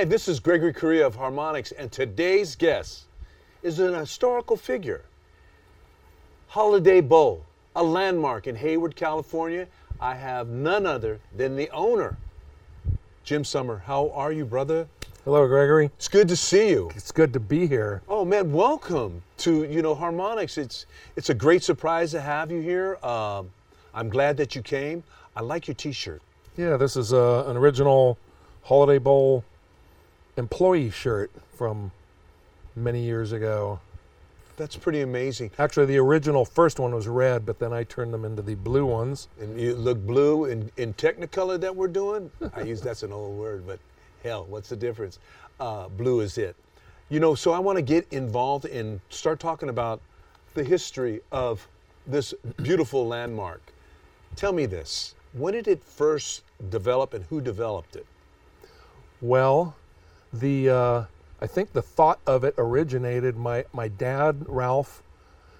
Hi, this is Gregory Correa of Harmonics, and today's guest is an historical figure. Holiday Bowl, a landmark in Hayward, California. I have none other than the owner, Jim Summer. How are you, brother? Hello, Gregory. It's good to see you. It's good to be here. Oh man, welcome to you know Harmonics. It's it's a great surprise to have you here. Um, I'm glad that you came. I like your T-shirt. Yeah, this is uh, an original Holiday Bowl employee shirt from many years ago. That's pretty amazing. Actually, the original first one was red, but then I turned them into the blue ones. And you look blue in, in Technicolor that we're doing. I use that's an old word, but hell, what's the difference? Uh, blue is it. You know, so I want to get involved and start talking about the history of this beautiful landmark. Tell me this: when did it first develop, and who developed it? Well, the uh, I think the thought of it originated. My my dad Ralph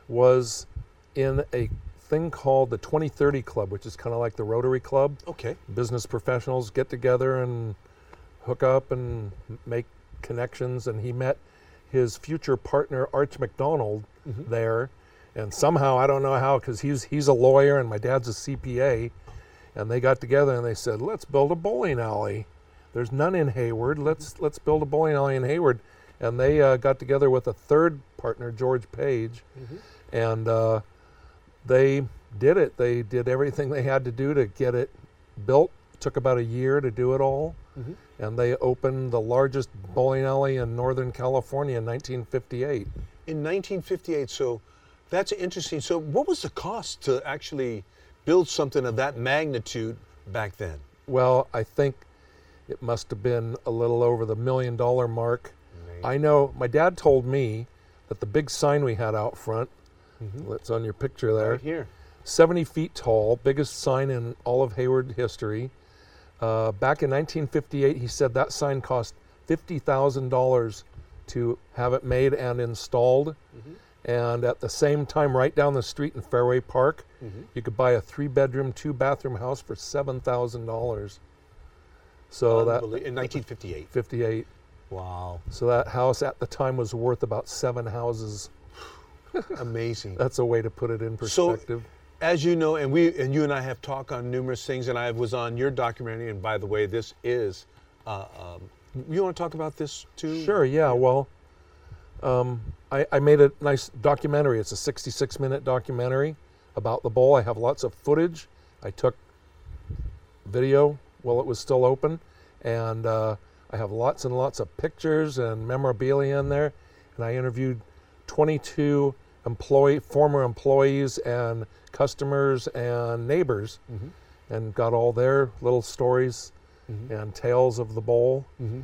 was in a thing called the 2030 Club, which is kind of like the Rotary Club. Okay. Business professionals get together and hook up and make connections. And he met his future partner Arch McDonald there, and somehow I don't know how because he's he's a lawyer and my dad's a CPA, and they got together and they said, let's build a bowling alley. There's none in Hayward. Let's let's build a bowling alley in Hayward, and they uh, got together with a third partner, George Page, and uh, they did it. They did everything they had to do to get it built. Took about a year to do it all, and they opened the largest bowling alley in Northern California in 1958. In 1958. So that's interesting. So what was the cost to actually build something of that magnitude back then? Well, I think it must have been a little over the million dollar mark. I know my dad told me that the big sign we had out front, mm-hmm. that's on your picture there, Right here. 70 feet tall, biggest sign in all of Hayward history. Uh, back in 1958, he said that sign cost $50,000 to have it made and installed. Mm-hmm. And at the same time, right down the street in Fairway Park, mm-hmm. you could buy a three bedroom, two bathroom house for $7,000. So that in 1958. 58. Wow. So that house at the time was worth about seven houses. Amazing. That's a way to put it in So- perspective. As you know, and we and you and I have talked on numerous things, and I was on your documentary. And by the way, this is. Uh, um, you want to talk about this too? Sure, yeah. Well, um, I, I made a nice documentary. It's a 66 minute documentary about the bowl. I have lots of footage. I took video while it was still open, and uh, I have lots and lots of pictures and memorabilia in there. And I interviewed 22 employee, former employees and customers and neighbors, mm-hmm. and got all their little stories mm-hmm. and tales of the bowl mm-hmm.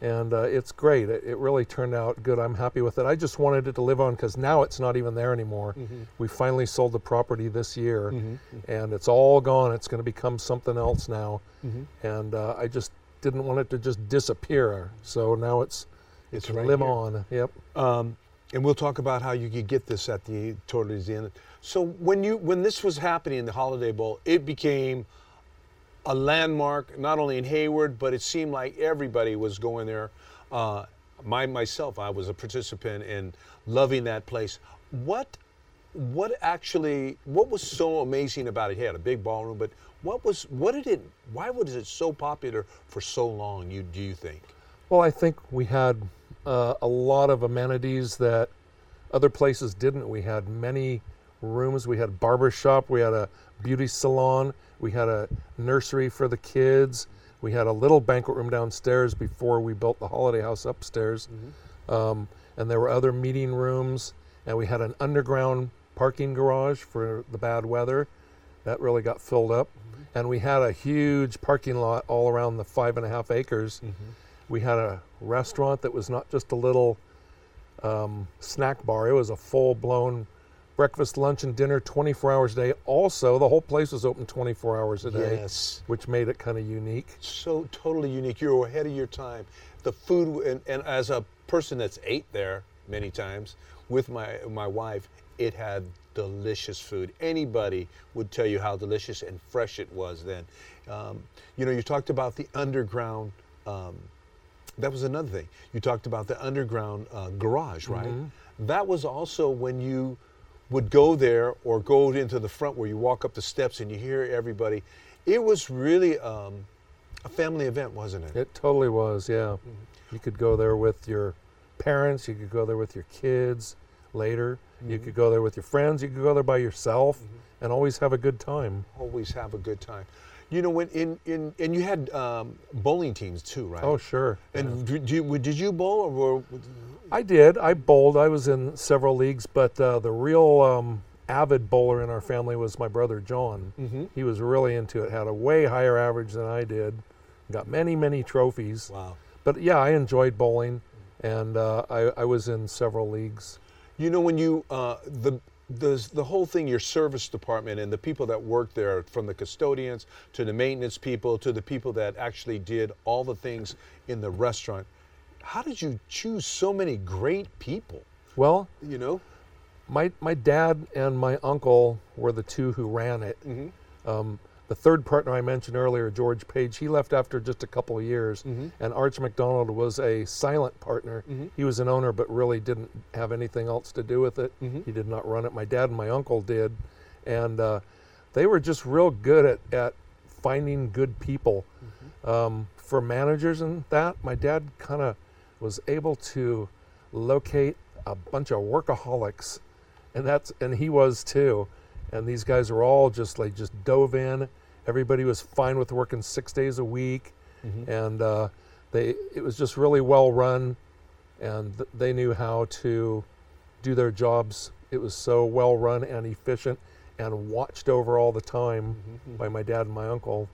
And uh, it's great. It, it really turned out good. I'm happy with it. I just wanted it to live on because now it's not even there anymore. We finally sold the property this year, and it's all gone. It's going to become something else now, and uh, I just didn't want it to just disappear. So now it's it It's can right live here. on. Yep. Um, and we'll talk about how you could get this at the towards the end. So when you when this was happening in the Holiday Bowl, it became a landmark not only in Hayward, but it seemed like everybody was going there. Uh, my myself, I was a participant in loving that place. What what actually what was so amazing about it? It had a big ballroom, but what was what did it? Why was it so popular for so long? You do you think? Well, I think we had uh, a lot of amenities that other places didn't. We had many rooms. We had barber shop. We had a beauty salon. We had a nursery for the kids. We had a little banquet room downstairs before we built the holiday house upstairs. Um, and there were other meeting rooms. And we had an underground parking garage for the bad weather. That really got filled up. And we had a huge parking lot all around the five and a half acres. We had a restaurant that was not just a little um, snack bar, it was a full blown breakfast, lunch, and dinner 24 hours a day. Also, the whole place was open 24 hours a day, Yes. which made it kind of unique. so totally unique. You're ahead of your time. The food, and, and as a person that's ate there many times with my my wife, it had delicious food. Anybody would tell you how delicious and fresh it was then. Um, you know, you talked about the underground um, that was another thing. You talked about the underground uh, garage, right? Mm-hmm. That was also when you would go there or go into the front where you walk up the steps and you hear everybody. It was really um, a family event, wasn't it? It totally was, yeah. You could go there with your parents, you could go there with your kids later, you could go there with your friends, you could go there by yourself and always have a good time. Always have a good time. You know, when in, in and you had um, bowling teams too, right? Oh, sure. And did you, did you bowl or were, I did. I bowled. I was in several leagues, but uh, the real um, avid bowler in our family was my brother John. Mhm. He was really into it. Had a way higher average than I did. Got many, many trophies. wow. But yeah, I enjoyed bowling, and uh, I, I was in several leagues. You know, when you uh, the the the whole thing, your service department and the people that work there, from the custodians to the maintenance people to the people that actually did all the things in the restaurant. How did you choose so many great people? Well, You know. my my dad and my uncle were the two who ran it. Mhm. Um, the third partner I mentioned earlier, George Page, he left after just a couple of years, Mhm. and Arch McDonald was a silent partner. Mhm. He was an owner, but really didn't have anything else to do with it. Mhm. He did not run it. My dad and my uncle did, and uh, they were just real good at at finding good people. Um, for managers and that, my dad kind of was able to locate a bunch of workaholics, and that's and he was too. And these guys were all just like just dove in. Everybody was fine with working six days a week, and uh, they it was just really well run, and th- they knew how to do their jobs. It was so well run and efficient, and watched over all the time by my dad and my uncle,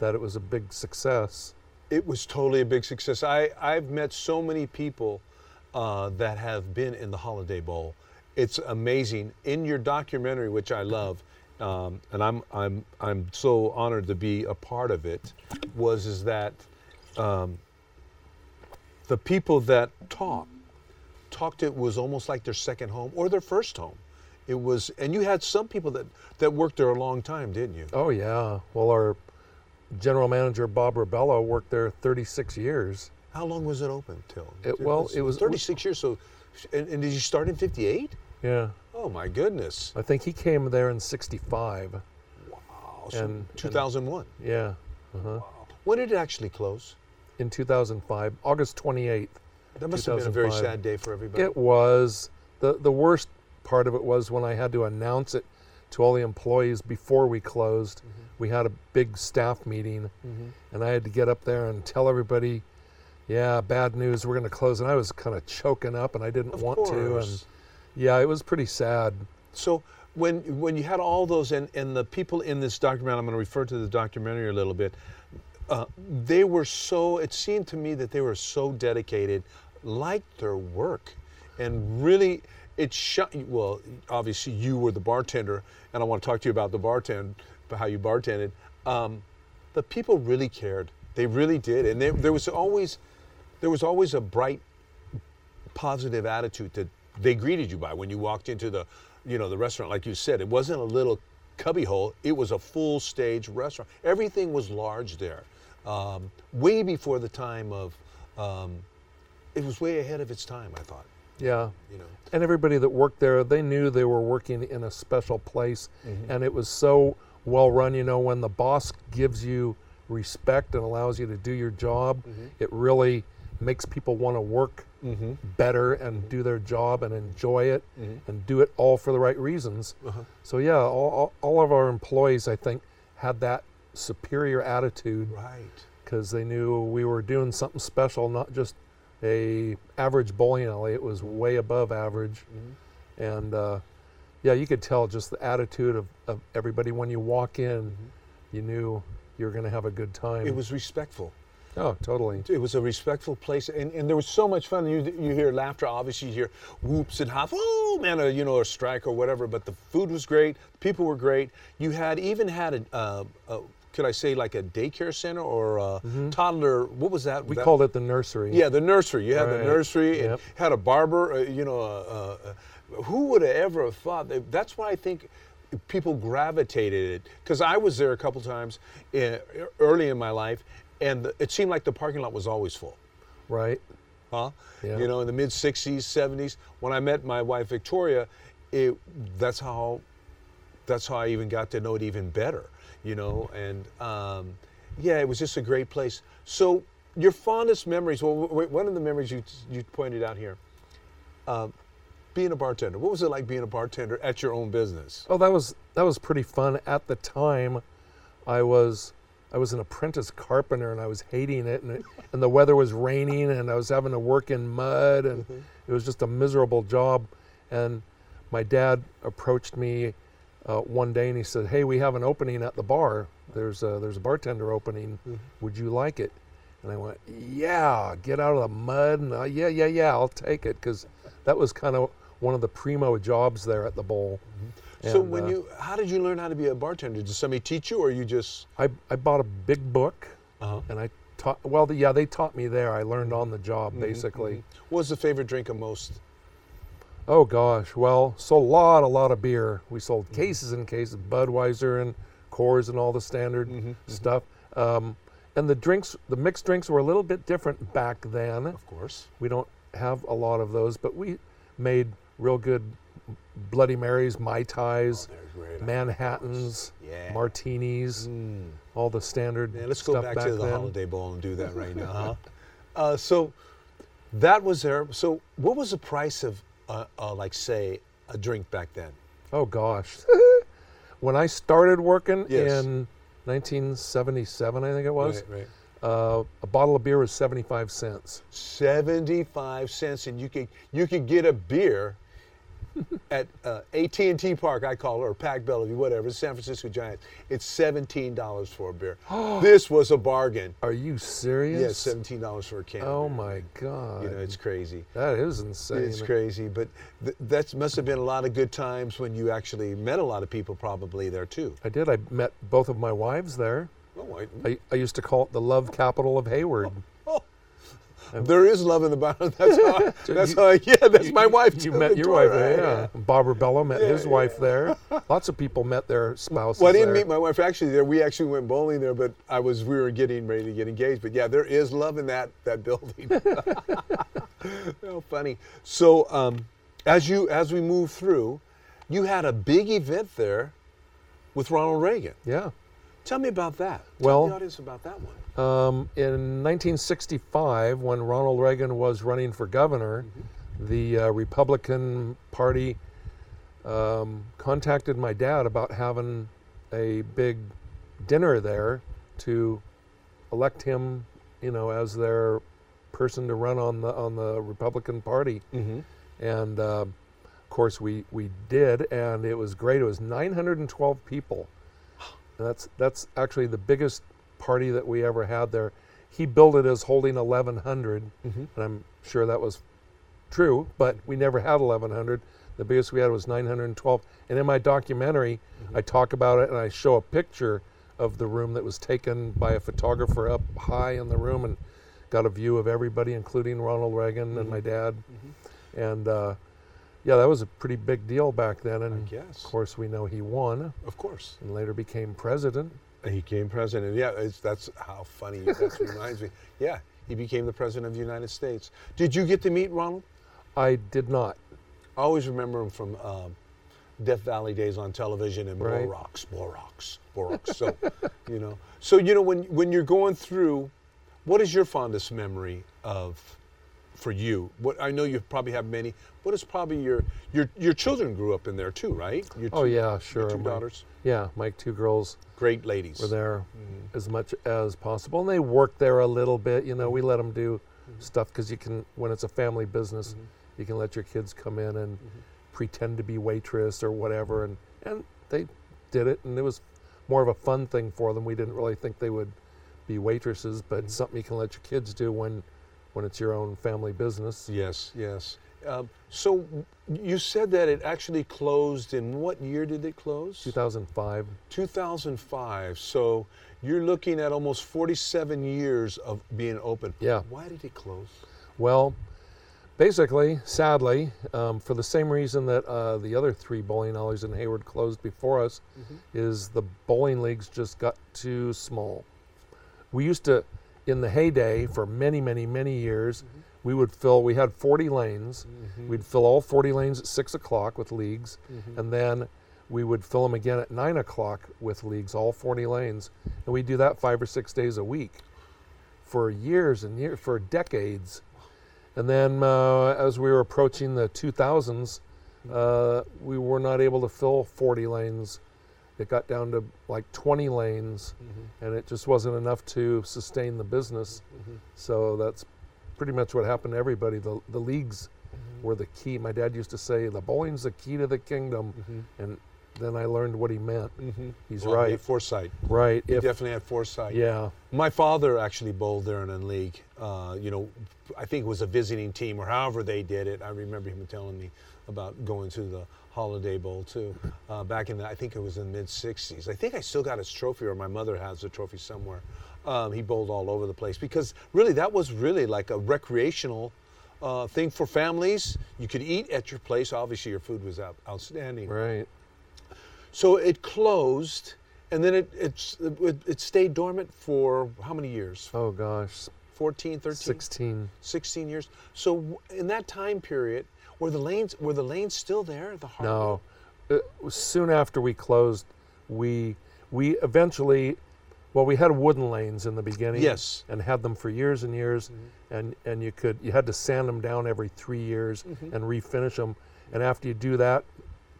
that it was a big success. It was totally a big success. I, I've met so many people uh, that have been in the Holiday Bowl. It's amazing. In your documentary, which I love, um, and I'm, I'm, I'm so honored to be a part of it, was is that um, the people that talked, talked it was almost like their second home or their first home. It was, and you had some people that, that worked there a long time, didn't you? Oh yeah. Well, our general manager Bob Rebello worked there 36 years. How long was it open till? It- well, it was- 36 years. So, and, and did you start in 58? Yeah. Oh my goodness! I think he came there in 65. Wow. So And- 2001. Yeah. Uh-huh. When did it actually close? In 2005, August 28th. That must have been a very sad day for everybody. It was the the worst part of it was when I had to announce it to all the employees before we closed. Mm-hmm. We had a big staff meeting, and I had to get up there and tell everybody, "Yeah, bad news. We're going to close." And I was kind of choking up, and I didn't Of want to. And yeah, it was pretty sad. So when when you had all those and, and the people in this documentary, I'm going to refer to the documentary a little bit. Uh, they were so. It seemed to me that they were so dedicated, liked their work, and really it shut. Well, obviously you were the bartender, and I want to talk to you about the bartend, about how you bartended. Um, the people really cared. They really did, and there, there was always there was always a bright positive attitude that they greeted you by when you walked into the you know the restaurant like you said it wasn't a little cubbyhole it was a full stage restaurant everything was large there um, way before the time of um, it was way ahead of its time i thought Yeah. you know and everybody that worked there they knew they were working in a special place and it was so well run you know when the boss gives you respect and allows you to do your job mm-hmm. it really makes people want to work mm-hmm. better and mm-hmm. do their job and enjoy it and do it all for the right reasons. Uh-huh. So yeah all, all, all of our employees i think had that superior attitude right. because they knew we were doing something special, not just a average bowling alley. It was way above average, and uh, yeah, you could tell just the attitude of, of everybody when you walk in. You knew you were going to have a good time. it was respectful oh, totally. it was a respectful place and, and there was so much fun you, you hear laughter obviously you hear whoops and hops oh man a, you know a strike or whatever but the food was great people were great you had even had a, uh, a could i say like a daycare center or a toddler what was that Mm-hmm. We That- called it the nursery. yeah the nursery you had the nursery and Yep. had a barber uh, you know uh, uh, who would have ever have thought that, that's why i think people gravitated it because i was there a couple times uh, early in my life and the, it seemed like the parking lot was always full Right. huh? Yeah. You know, in the mid '60s, '70s. When I met my wife Victoria, it that's how that's how I even got to know it even better. You know, and um, yeah, it was just a great place. So your fondest memories? Well, one of the memories you you pointed out here, uh, being a bartender. What was it like being a bartender at your own business? Oh, that was that was pretty fun. At the time, I was I was an apprentice carpenter and I was hating it, and it, and the weather was raining, and I was having to work in mud, and it was just a miserable job. And my dad approached me uh, one day and he said, "Hey, we have an opening at the bar. There's a, there's a bartender opening. Would you like it?" And I went, "Yeah, get out of the mud." And uh, yeah, yeah, yeah, I'll take it because that was kind of one of the primo jobs there at the bowl. so And, when uh, you, how did you learn how to be a bartender? Did somebody teach you, or you just? I, I bought a big book Uh-huh. and I taught, well, the, yeah, they taught me there. I learned on the job basically. What was the favorite drink of most? Oh gosh, well, sold a lot, a lot of beer. We sold cases and cases, Budweiser and Coors and all the standard stuff. Um, and the drinks, the mixed drinks were a little bit different back then. Of course. We don't have a lot of those, but we made real good Bloody Marys, Mai Tais, They're. Manhattans, Yeah. martinis, all the standard Yeah, let's go back, back to the then. Holiday Bowl and do that right now. Huh? uh, so that was there. So what was the price of, uh, uh, like, say, a drink back then? Oh gosh. when I started working Yes. in 1977, I think it was, Right, right. uh, a bottle of beer was 75 cents. Seventy-five cents, and you could you could get a beer at uh, AT&T Park, I call it, or Pac Bellevue, whatever, San Francisco Giants. It's seventeen dollars for a beer. this was a bargain. Are you serious? Yeah, seventeen dollars for a can. Oh my God. You know, it's crazy. that is insane. It's crazy, but th- that must have been a lot of good times when you actually met a lot of people probably there too. I did. I met both of my wives there. Oh, I, I, I used to call it the love capital of Hayward. There is love in the bottom. That's how. I, that's how. I, yeah, that's my wife. You met your wife there, yeah. Bob Rebello met his Yeah, wife there. Lots of people met their spouses Well, I didn't there. meet my wife actually there. We actually went bowling there, but I was we were getting ready to get engaged. But yeah, there is love in that that building. oh, funny. So um, as you as we move through, you had a big event there with Ronald Reagan. yeah. Tell me about that. Well- Tell the audience about that one. Um, in 1965, when Ronald Reagan was running for governor, the uh, Republican Party um, contacted my dad about having a big dinner there to elect him, you know, as their person to run on the on the Republican Party. Mm-hmm. And uh, of course, we we did, and it was great. It was 912 people. That's that's actually the biggest party that we ever had there. He billed it as holding 1,100, Mhm. and I'm sure that was true, but we never had 1,100. The biggest we had was 912. And in my documentary, I talk about it and I show a picture of the room that was taken by a photographer up high in the room and got a view of everybody, including Ronald Reagan and my dad. And uh, yeah, that was a pretty big deal back then. And of course, we know he won Of course. and later became president. He became president. Yeah, it's, that's how funny that reminds me. Yeah, he became the president of the United States. Did you get to meet Ronald? I did not. I always remember him from um, Death Valley days on television and Right. Borax, Borax, Borax. So, you know, so you know when when you're going through, what is your fondest memory of, for you? What I know you probably have many. What is probably your your your children grew up in there too, right? Your Oh two- yeah, your sure. two My- daughters, Yeah, my two girls great ladies. were there mm-hmm. as much as possible, and they worked there a little bit. You know, we mm-hmm. let them do mm-hmm. stuff because you can when it's a family business, you can let your kids come in and pretend to be waitress or whatever, and and they did it, and it was more of a fun thing for them. We didn't really think they would be waitresses, but something you can let your kids do when when it's your own family business. Yes, yes. Um, so you said that it actually closed in what year did it close? 2005. 2005. So you're looking at almost 47 years of being open. Yeah. Why did it close? Well, basically, sadly, um, for the same reason that uh, the other three bowling alleys in Hayward closed before us, is the bowling leagues just got too small. We used to, in the heyday for many, many, many years, we would fill. We had 40 lanes. We'd fill all 40 lanes at six o'clock with leagues, and then we would fill them again at nine o'clock with leagues, all 40 lanes, and we do that five or six days a week for years and years, for decades. And then uh, as we were approaching the 2000s, uh, we were not able to fill 40 lanes. It got down to like 20 lanes, mm-hmm. and it just wasn't enough to sustain the business. Mm-hmm. So that's pretty much what happened to everybody. The, the leagues mm-hmm. were the key. My dad used to say, the bowling's the key to the kingdom. And then I learned what he meant. He's Well, he right. had foresight. Right. He If, definitely had foresight. yeah. My father actually bowled there in a league. Uh, you know, I think it was a visiting team or however they did it. I remember him telling me about going to the Holiday Bowl too. Uh, back in the, I think it was in the mid '60s. I think I still got his trophy, or my mother has the trophy somewhere. Um, he bowled all over the place because really that was really like a recreational uh, thing for families. You could eat at your place. Obviously, your food was out, outstanding. Right. So it closed, and then it, it's, it, it stayed dormant for how many years? Oh gosh. 14, 13, 16. 16 years. So in that time period, were the lanes were the lanes still there? The hard No. Was soon after we closed, we we eventually, well, we had wooden lanes in the beginning. Yes. And had them for years and years, mm-hmm. and and you could you had to sand them down every three years mm-hmm. and refinish them. And after you do that,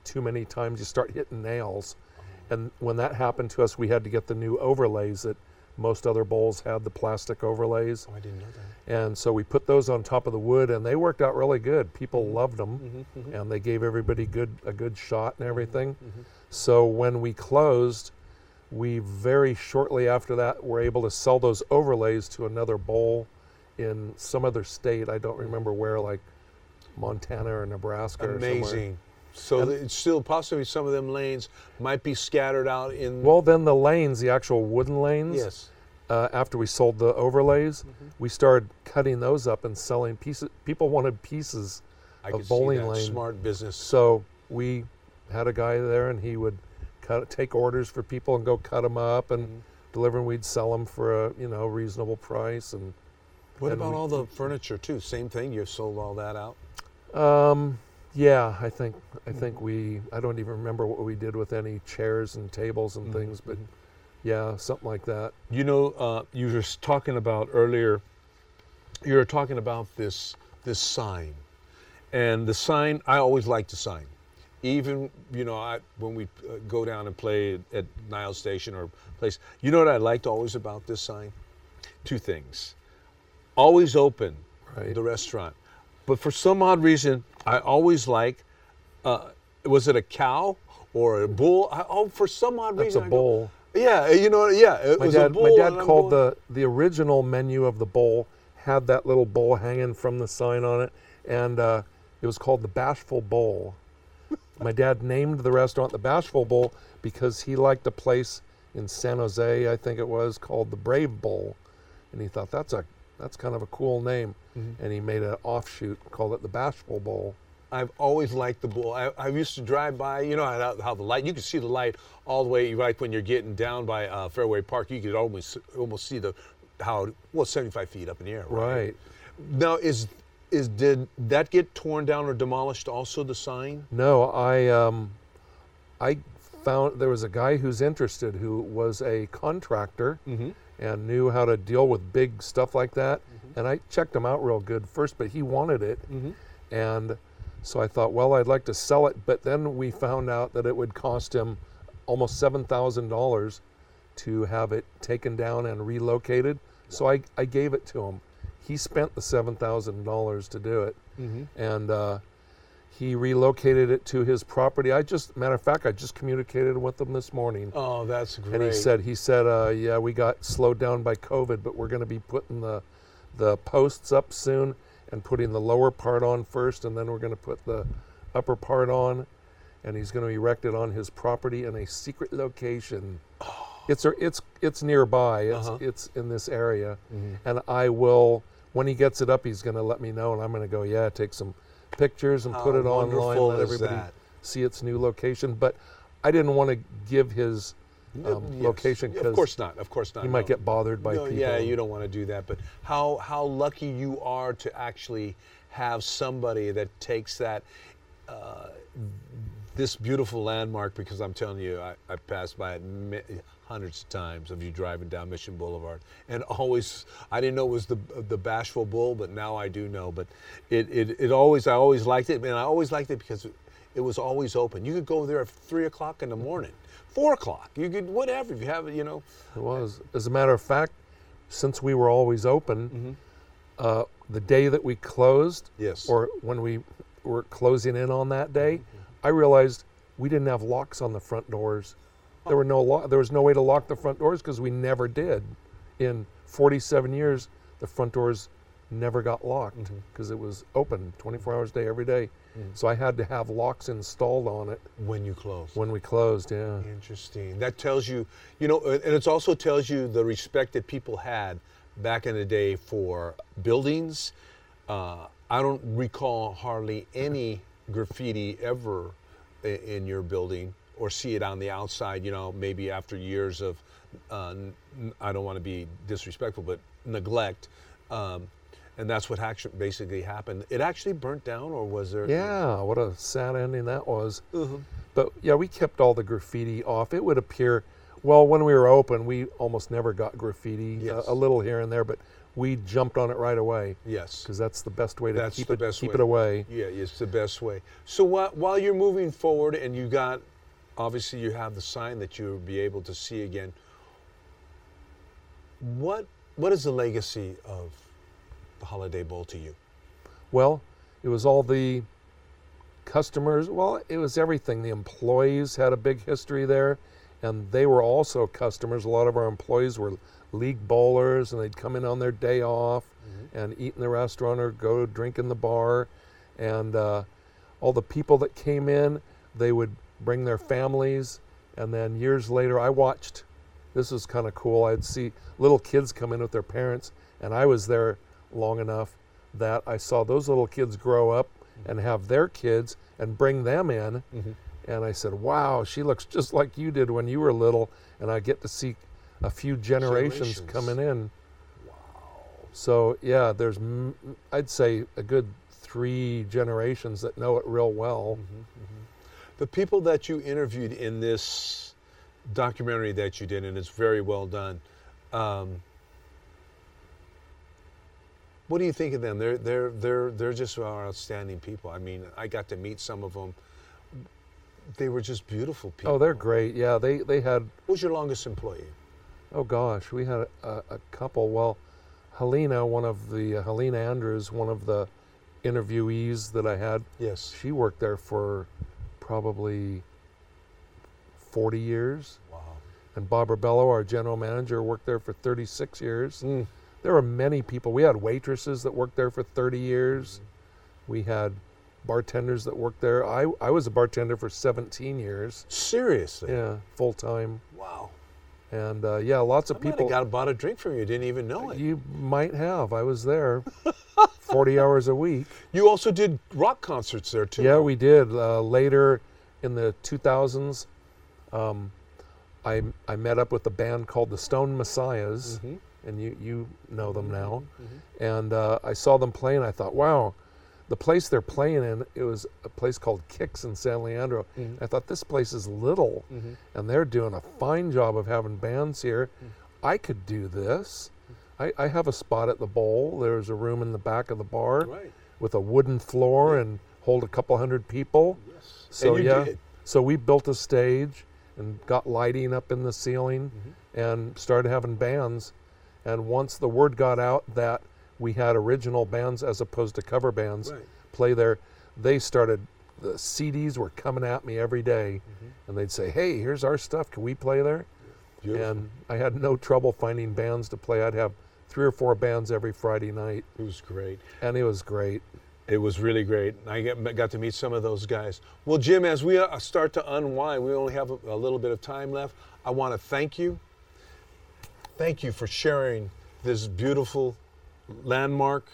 too many times you start hitting nails. Oh. And when that happened to us, we had to get the new overlays that most other bowls had the plastic overlays. Oh, I didn't know that. And so we put those on top of the wood, and they worked out really good. People mm-hmm. loved them, mm-hmm. mm-hmm. and they gave everybody good a good shot and everything. So when we closed, we very shortly after that were able to sell those overlays to another bowl in some other state. I don't remember where, like Montana or Nebraska. Or somewhere. Amazing. So And- it's still possibly some of them lanes might be scattered out in. Well, then the lanes, the actual wooden lanes. yes. uh, after we sold the overlays, we started cutting those up and selling pieces. People wanted pieces I of bowling see that. lane. Smart business. So we had a guy there, and he would cut, take orders for people and go cut them up and deliver. And we'd sell them for a you know reasonable price. And What and about we- all the furniture too? Same thing. You've sold all that out. um, yeah, I think I think we I don't even remember what we did with any chairs and tables and things, but yeah, something like that. You know, uh, you were talking about earlier. You were talking about this this sign, and the sign. I always like the sign, even you know, I when we uh, go down and play at Nile Station or place. You know what I liked always about this sign? Two things. Always open, Right. the restaurant, but for some odd reason, I always like. Uh, was it a cow or a bull? I, oh, for some odd That's reason, a I go, bull. yeah, you know, yeah, it My was a dad, bull. my dad called going- the the original menu of the bowl had that little bowl hanging from the sign on it, and uh, it was called the Bashful Bull. my dad named the restaurant the Bashful Bull because he liked a place in San Jose, I think it was, called the Brave Bull, and he thought that's a that's kind of a cool name, Mm-hmm. and he made an offshoot called it the Bashful Bull. I've always liked the bowl. I, I used to drive by, you know how, how the light, you could see the light all the way, like when you're getting down by uh, Fairway Park, you could almost almost see the, how, well, 75 feet up in the air. Right. Now, is, is did that get torn down or demolished also, the sign? No, I um, I found there was a guy who's interested who was a contractor and knew how to deal with big stuff like that. Mm-hmm. And I checked him out real good first, but he wanted it, mm-hmm. and so I thought, well, I'd like to sell it. But then we found out that it would cost him almost seven thousand dollars to have it taken down and relocated. So I, I gave it to him. He spent the seven thousand dollars to do it, mm-hmm. and uh, he relocated it to his property. I just, matter of fact, I just communicated with him this morning, Oh, that's great. and he said, he said, uh, yeah, we got slowed down by COVID, but we're going to be putting the the posts up soon and putting the lower part on first, and then we're going to put the upper part on, and he's going to erect it on his property in a secret location. Oh. It's it's it's nearby. It's Uh-huh. it's in this area, mm-hmm. and I will when he gets it up, he's going to let me know, and I'm going to go, yeah, take some pictures and put it online, let everybody that? see its new location. But I didn't want to give his um, Yes. location Of course not. Of course not. you might no. get bothered by No, people. Yeah, you don't want to do that. But how how lucky you are to actually have somebody that takes that uh, this beautiful landmark. Because I'm telling you, I, I passed by it hundreds of times of you driving down Mission Boulevard, and always I didn't know it was the the bashful bull, but now I do know. But it it, it always I always liked it, and I always liked it because. It was always open. You could go there at three o'clock in the morning, four o'clock. You could whatever if you have it. You know, It was. As a matter of fact, since we were always open, uh, the day that we closed, Yes. or when we were closing in on that day, I realized we didn't have locks on the front doors. There were no lo- there was no way to lock the front doors because we never did. In 47 years, the front doors never got locked because it was open 24 hours a day every day. So I had to have locks installed on it when you close. when we closed. Yeah. Interesting. That tells you, you know, and it also tells you the respect that people had back in the day for buildings. Uh, I don't recall hardly any graffiti ever i- in your building or see it on the outside, you know, maybe after years of, uh, I don't want to be disrespectful, but neglect. Um, and that's what actually basically happened. It actually burnt down, or was there? Yeah, what a sad ending that was. Uh-huh. But yeah, we kept all the graffiti off. It would appear, well, when we were open, we almost never got graffiti, Yes. a, a little here and there, but we jumped on it right away Yes. because that's the best way to That's keep it keep way. it away. Yeah, it's the best way. So while, while you're moving forward and you got, obviously you have the sign that you'll be able to see again. What what is the legacy of the Holiday Bowl to you? Well, it was all the customers. Well, it was everything. The employees had a big history there, and they were also customers. A lot of our employees were league bowlers, and they'd come in on their day off and eat in the restaurant or go drink in the bar. And uh, all the people that came in, they would bring their families. And then years later, I watched. This was kind of cool. I'd see little kids come in with their parents, and I was there long enough that I saw those little kids grow up mm-hmm. and have their kids and bring them in. Mm-hmm. And I said, Wow, she looks just like you did when you were little. And I get to see a few generations, Generations. coming in. Wow. So, yeah, there's, m- I'd say, a good three generations that know it real well. Mm-hmm, The people that you interviewed in this documentary that you did, and it's very well done. Um, what do you think of them? They're they're they're they're just outstanding people. I mean, I got to meet some of them. They were just beautiful people. Oh, they're great. Yeah, they, they had Who was your longest employee? Oh gosh, we had a, a couple. Well, Helena, one of the uh, Helena Andrews, one of the interviewees that I had, Yes. she worked there for probably 40 years. Wow. And Bob Rebello, our general manager, worked there for 36 years. Mm. There were many people. We had waitresses that worked there for 30 years. We had bartenders that worked there. I, I was a bartender for 17 years. Seriously. Yeah, full time. Wow. And uh, yeah, lots of I people. got bought a drink from you. Didn't even know it. You, You might have. I was there 40 hours a week. You also did rock concerts there too. Yeah, we did. Uh, later in the 2000s, um, I, I met up with a band called the Stone Messiahs, Mhm. and you, you know them now. Mm-hmm. And uh, I saw them play, and I thought, wow, the place they're playing in, it was a place called Kicks in San Leandro. Mhm. I thought, this place is little, Mhm. and they're doing a fine job of having bands here. I could do this. I, I have a spot at the bowl. There's a room in the back of the bar Right. with a wooden floor and hold a couple hundred people. Yes. So yeah, did. so we built a stage and got lighting up in the ceiling Mm-hmm. and started having bands. And once the word got out that we had original bands as opposed to cover bands Right. play there, they started. The CDs were coming at me every day, Mm-hmm. and they'd say, "Hey, here's our stuff. Can we play there?" Beautiful. And I had no trouble finding bands to play. I'd have three or four bands every Friday night, it was great. and it was great. It was really great. I get, got to meet some of those guys. Well, Jim, as we uh, start to unwind, we only have a, a little bit of time left. I want to thank you. Thank you for sharing this beautiful landmark.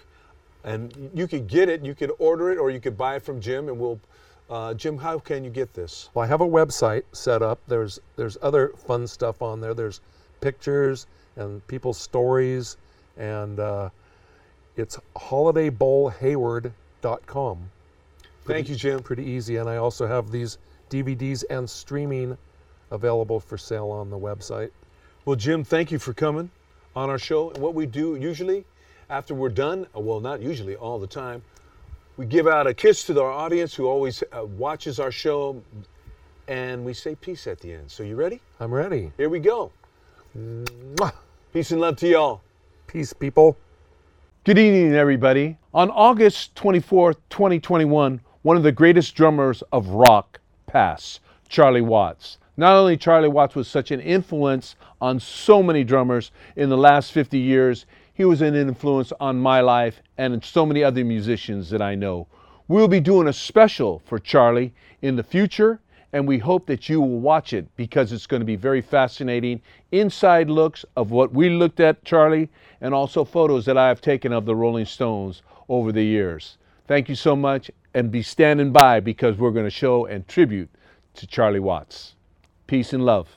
And you could get it, you could order it, or you could buy it from Jim, and we'll Uh, Jim, how can you get this? Well, I have a website set up. There's there's other fun stuff on there. There's pictures and people's stories, and uh, it's holidaybowlhayward.com. Thank you, Jim. Pretty easy. And I also have these DVDs and streaming available for sale on the website. Well, Jim, thank you for coming on our show. And what we do usually after we're done, well, not usually, all the time, we give out a kiss to our audience who always uh, watches our show, and we say peace at the end. So, you ready? I'm ready. Here we go. Mwah. Peace and love to y'all. Peace, people. Good evening, everybody. On August 24th, 2021, one of the greatest drummers of rock passed, Charlie Watts. Not only Charlie Watts was such an influence on so many drummers in the last 50 years, he was an influence on my life and so many other musicians that I know. We'll be doing a special for Charlie in the future, and we hope that you will watch it because it's going to be very fascinating. Inside looks of what we looked at Charlie, and also photos that I have taken of the Rolling Stones over the years. Thank you so much, and be standing by because we're going to show and tribute to Charlie Watts. Peace and love.